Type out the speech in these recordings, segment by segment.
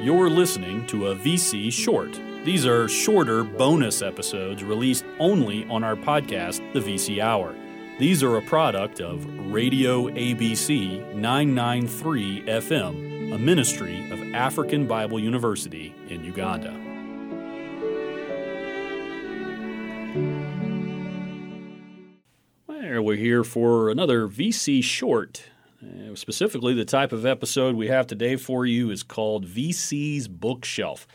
You're listening to a VC Short. These are shorter bonus episodes released only on our podcast, The VC Hour. These are a product of Radio ABC 993 FM, a ministry of African Bible University in Uganda. Well, we're here for another VC Short. Uh, specifically, the type of episode we have today for you is called VC's Bookshelf.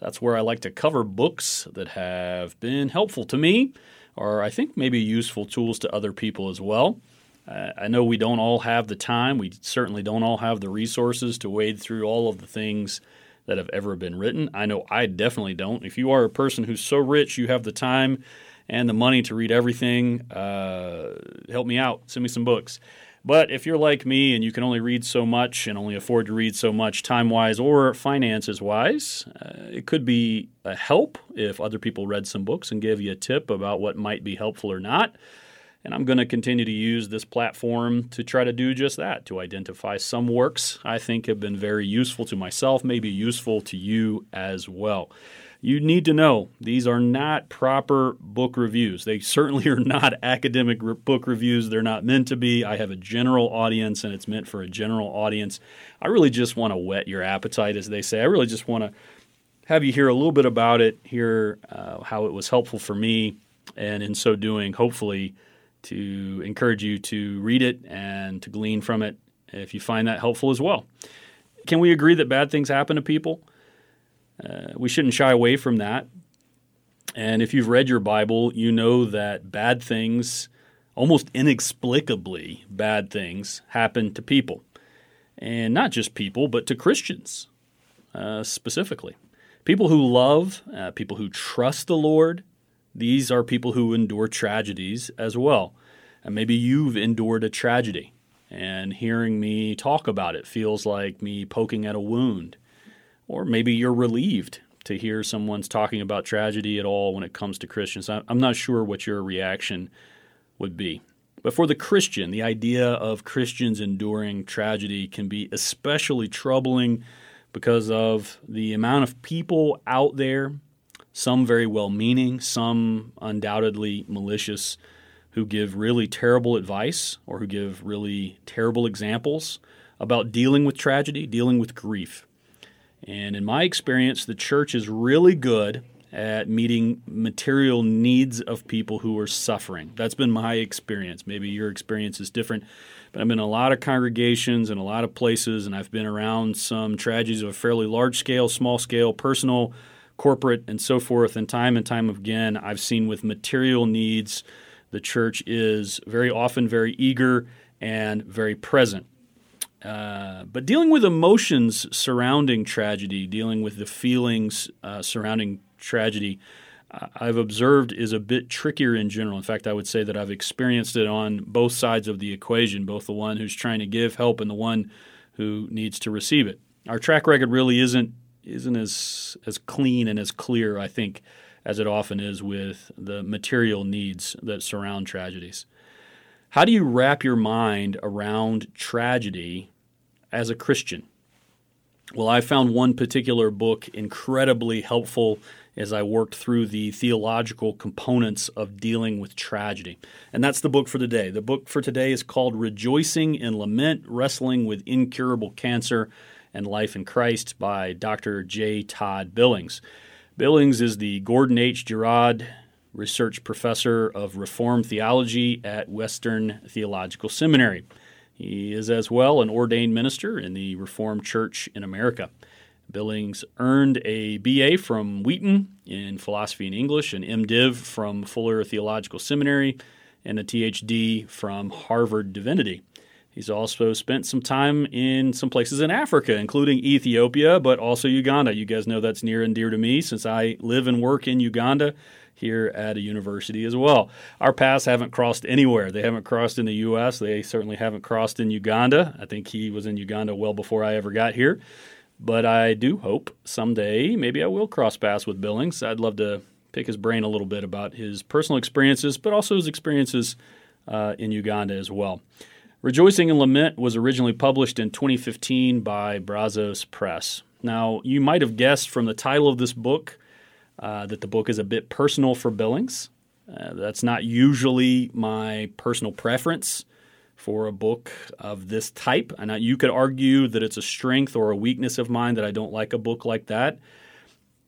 That's where I like to cover books that have been helpful to me, or I think maybe useful tools to other people as well. Uh, I know we don't all have the time. We certainly don't all have the resources to wade through all of the things that have ever been written. I know I definitely don't. If you are a person who's so rich you have the time and the money to read everything, uh, help me out. Send me some books. But if you're like me and you can only read so much and only afford to read so much time wise or finances wise, uh, it could be a help if other people read some books and gave you a tip about what might be helpful or not. And I'm going to continue to use this platform to try to do just that to identify some works I think have been very useful to myself, maybe useful to you as well you need to know these are not proper book reviews. They certainly are not academic re- book reviews. They're not meant to be. I have a general audience and it's meant for a general audience. I really just want to whet your appetite, as they say. I really just want to have you hear a little bit about it, hear uh, how it was helpful for me, and in so doing, hopefully, to encourage you to read it and to glean from it if you find that helpful as well. Can we agree that bad things happen to people? Uh, we shouldn't shy away from that. And if you've read your Bible, you know that bad things, almost inexplicably bad things, happen to people. And not just people, but to Christians uh, specifically. People who love, uh, people who trust the Lord, these are people who endure tragedies as well. And maybe you've endured a tragedy, and hearing me talk about it feels like me poking at a wound. Or maybe you're relieved to hear someone's talking about tragedy at all when it comes to Christians. I'm not sure what your reaction would be. But for the Christian, the idea of Christians enduring tragedy can be especially troubling because of the amount of people out there, some very well meaning, some undoubtedly malicious, who give really terrible advice or who give really terrible examples about dealing with tragedy, dealing with grief. And in my experience, the church is really good at meeting material needs of people who are suffering. That's been my experience. Maybe your experience is different, but been in a lot of congregations and a lot of places, and I've been around some tragedies of a fairly large scale, small scale, personal, corporate, and so forth. And time and time again, I've seen with material needs, the church is very often very eager and very present. Uh, but dealing with emotions surrounding tragedy, dealing with the feelings uh, surrounding tragedy, uh, I've observed is a bit trickier in general. In fact, I would say that I've experienced it on both sides of the equation, both the one who's trying to give help and the one who needs to receive it. Our track record really isn't isn't as as clean and as clear, I think, as it often is with the material needs that surround tragedies. How do you wrap your mind around tragedy as a Christian? Well, I found one particular book incredibly helpful as I worked through the theological components of dealing with tragedy. And that's the book for today. The book for today is called Rejoicing in Lament Wrestling with Incurable Cancer and Life in Christ by Dr. J. Todd Billings. Billings is the Gordon H. Girod Research Professor of Reformed Theology at Western Theological Seminary. He is as well an ordained minister in the Reformed Church in America. Billings earned a BA from Wheaton in philosophy and English, an MDiv from Fuller Theological Seminary, and a THD from Harvard Divinity. He's also spent some time in some places in Africa, including Ethiopia, but also Uganda. You guys know that's near and dear to me since I live and work in Uganda here at a university as well. Our paths haven't crossed anywhere. They haven't crossed in the U.S., they certainly haven't crossed in Uganda. I think he was in Uganda well before I ever got here. But I do hope someday maybe I will cross paths with Billings. I'd love to pick his brain a little bit about his personal experiences, but also his experiences uh, in Uganda as well. Rejoicing and Lament was originally published in 2015 by Brazos Press. Now, you might have guessed from the title of this book uh, that the book is a bit personal for Billings. Uh, that's not usually my personal preference for a book of this type. And you could argue that it's a strength or a weakness of mine that I don't like a book like that.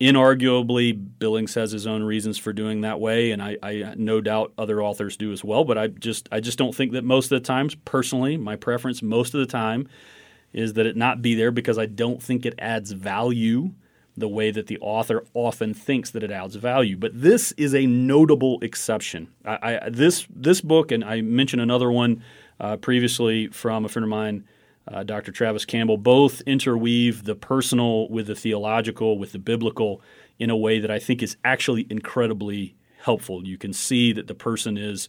Inarguably, Billings has his own reasons for doing that way, and I, I, no doubt other authors do as well. But I just I just don't think that most of the times, personally, my preference most of the time is that it not be there because I don't think it adds value the way that the author often thinks that it adds value. But this is a notable exception. I, I, this this book, and I mentioned another one uh, previously from a friend of mine uh, Dr. Travis Campbell, both interweave the personal with the theological, with the biblical, in a way that I think is actually incredibly helpful. You can see that the person is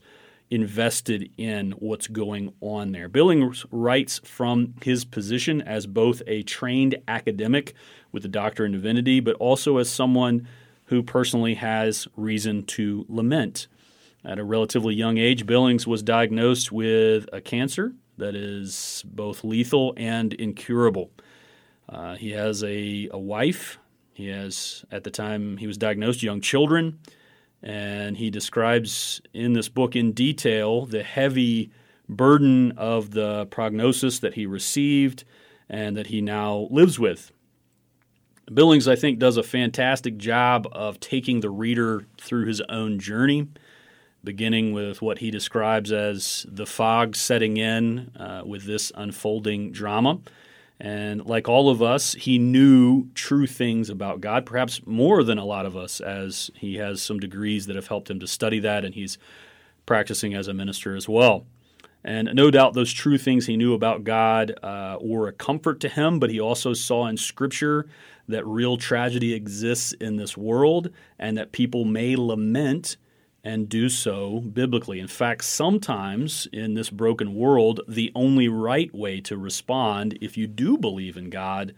invested in what's going on there. Billings writes from his position as both a trained academic with a doctorate in divinity, but also as someone who personally has reason to lament. At a relatively young age, Billings was diagnosed with a cancer that is both lethal and incurable. Uh, he has a, a wife. He has, at the time he was diagnosed, young children. And he describes in this book in detail the heavy burden of the prognosis that he received and that he now lives with. Billings, I think, does a fantastic job of taking the reader through his own journey beginning with what he describes as the fog setting in uh, with this unfolding drama. And like all of us, he knew true things about God, perhaps more than a lot of us, as he has some degrees that have helped him to study that, and he's practicing as a minister as well. And no doubt those true things he knew about God uh, were a comfort to him, but he also saw in Scripture that real tragedy exists in this world and that people may lament and do so biblically. In fact, sometimes in this broken world, the only right way to respond, if you do believe in God,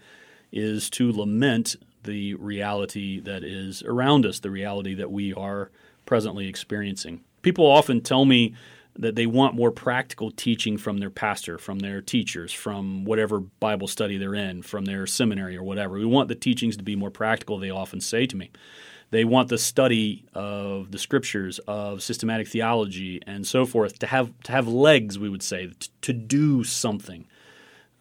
is to lament the reality that is around us, the reality that we are presently experiencing. People often tell me that they want more practical teaching from their pastor, from their teachers, from whatever Bible study they're in, from their seminary or whatever. We want the teachings to be more practical, they often say to me. They want the study of the scriptures, of systematic theology, and so forth to have to have legs. We would say to, to do something,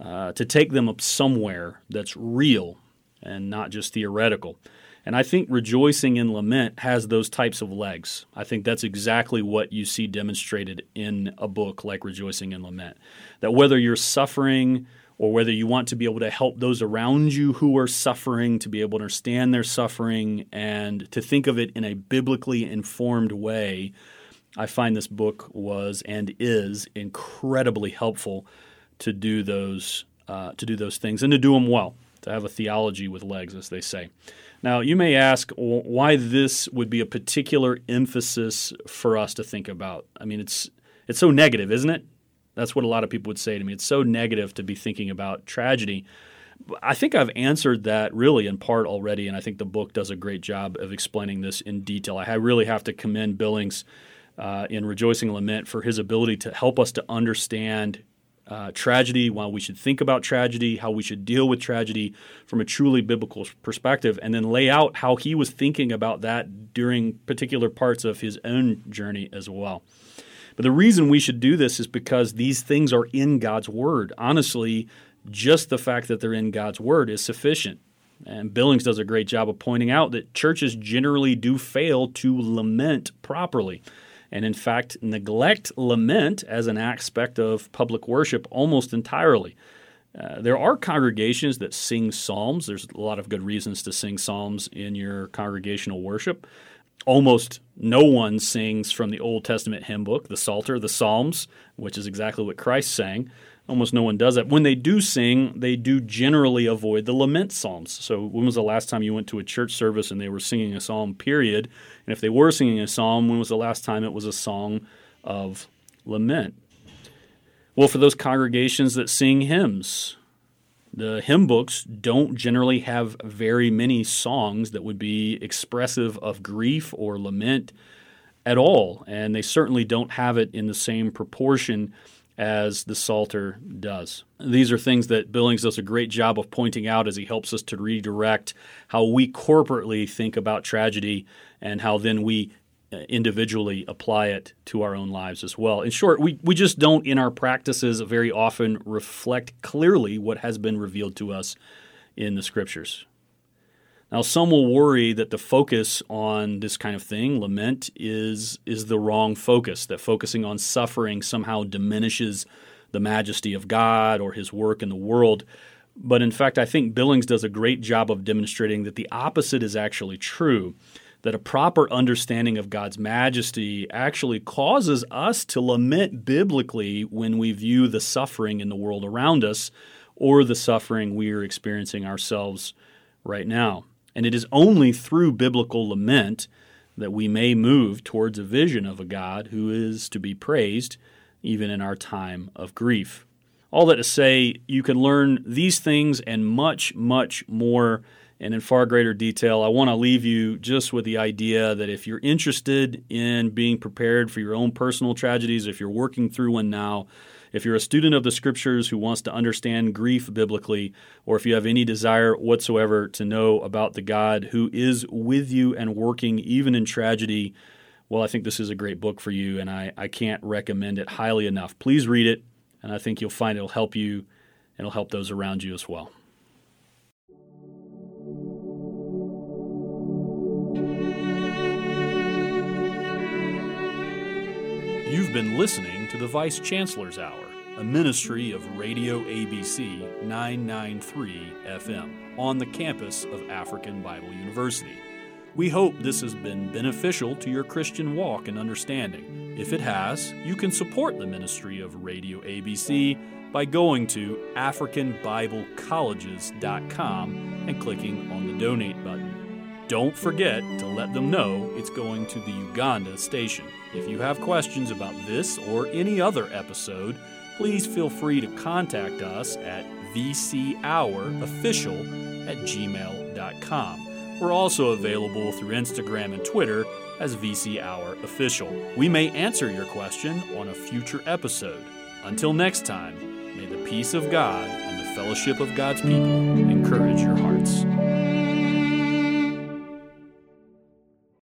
uh, to take them up somewhere that's real and not just theoretical. And I think rejoicing in lament has those types of legs. I think that's exactly what you see demonstrated in a book like Rejoicing in Lament. That whether you're suffering or whether you want to be able to help those around you who are suffering to be able to understand their suffering and to think of it in a biblically informed way, I find this book was and is incredibly helpful to do those uh, to do those things and to do them well, to have a theology with legs, as they say. Now, you may ask why this would be a particular emphasis for us to think about. I mean, it's it's so negative, isn't it? That's what a lot of people would say to me. It's so negative to be thinking about tragedy. I think I've answered that really in part already, and I think the book does a great job of explaining this in detail. I really have to commend Billings uh, in Rejoicing and Lament for his ability to help us to understand uh, tragedy, why we should think about tragedy, how we should deal with tragedy from a truly biblical perspective, and then lay out how he was thinking about that during particular parts of his own journey as well. But the reason we should do this is because these things are in God's Word. Honestly, just the fact that they're in God's Word is sufficient. And Billings does a great job of pointing out that churches generally do fail to lament properly. And in fact, neglect lament as an aspect of public worship almost entirely. Uh, there are congregations that sing psalms. There's a lot of good reasons to sing psalms in your congregational worship almost no one sings from the Old Testament hymn book, the Psalter, the Psalms, which is exactly what Christ sang. Almost no one does that. When they do sing, they do generally avoid the lament psalms. So, when was the last time you went to a church service and they were singing a psalm, period? And if they were singing a psalm, when was the last time it was a song of lament? Well, for those congregations that sing hymns, the hymn books don't generally have very many songs that would be expressive of grief or lament at all, and they certainly don't have it in the same proportion as the Psalter does. These are things that Billings does a great job of pointing out as he helps us to redirect how we corporately think about tragedy and how then we Uh, individually apply it to our own lives as well. In short, we, we just don't in our practices very often reflect clearly what has been revealed to us in the scriptures. Now, some will worry that the focus on this kind of thing, lament, is, is the wrong focus, that focusing on suffering somehow diminishes the majesty of God or his work in the world. But in fact, I think Billings does a great job of demonstrating that the opposite is actually true. That a proper understanding of God's majesty actually causes us to lament biblically when we view the suffering in the world around us or the suffering we are experiencing ourselves right now. And it is only through biblical lament that we may move towards a vision of a God who is to be praised even in our time of grief. All that to say, you can learn these things and much, much more and in far greater detail. I want to leave you just with the idea that if you're interested in being prepared for your own personal tragedies, if you're working through one now, if you're a student of the scriptures who wants to understand grief biblically, or if you have any desire whatsoever to know about the God who is with you and working even in tragedy, well, I think this is a great book for you, and I, I can't recommend it highly enough. Please read it, and I think you'll find it'll help you and it'll help those around you as well. Been listening to the Vice Chancellor's Hour, a ministry of Radio ABC 993 FM on the campus of African Bible University. We hope this has been beneficial to your Christian walk and understanding. If it has, you can support the ministry of Radio ABC by going to AfricanBibleColleges.com and clicking on the donate button. Don't forget to let them know it's going to the Uganda station. If you have questions about this or any other episode, please feel free to contact us at vchourofficial at gmail.com. We're also available through Instagram and Twitter as VC Hour Official. We may answer your question on a future episode. Until next time, may the peace of God and the fellowship of God's people encourage your heart.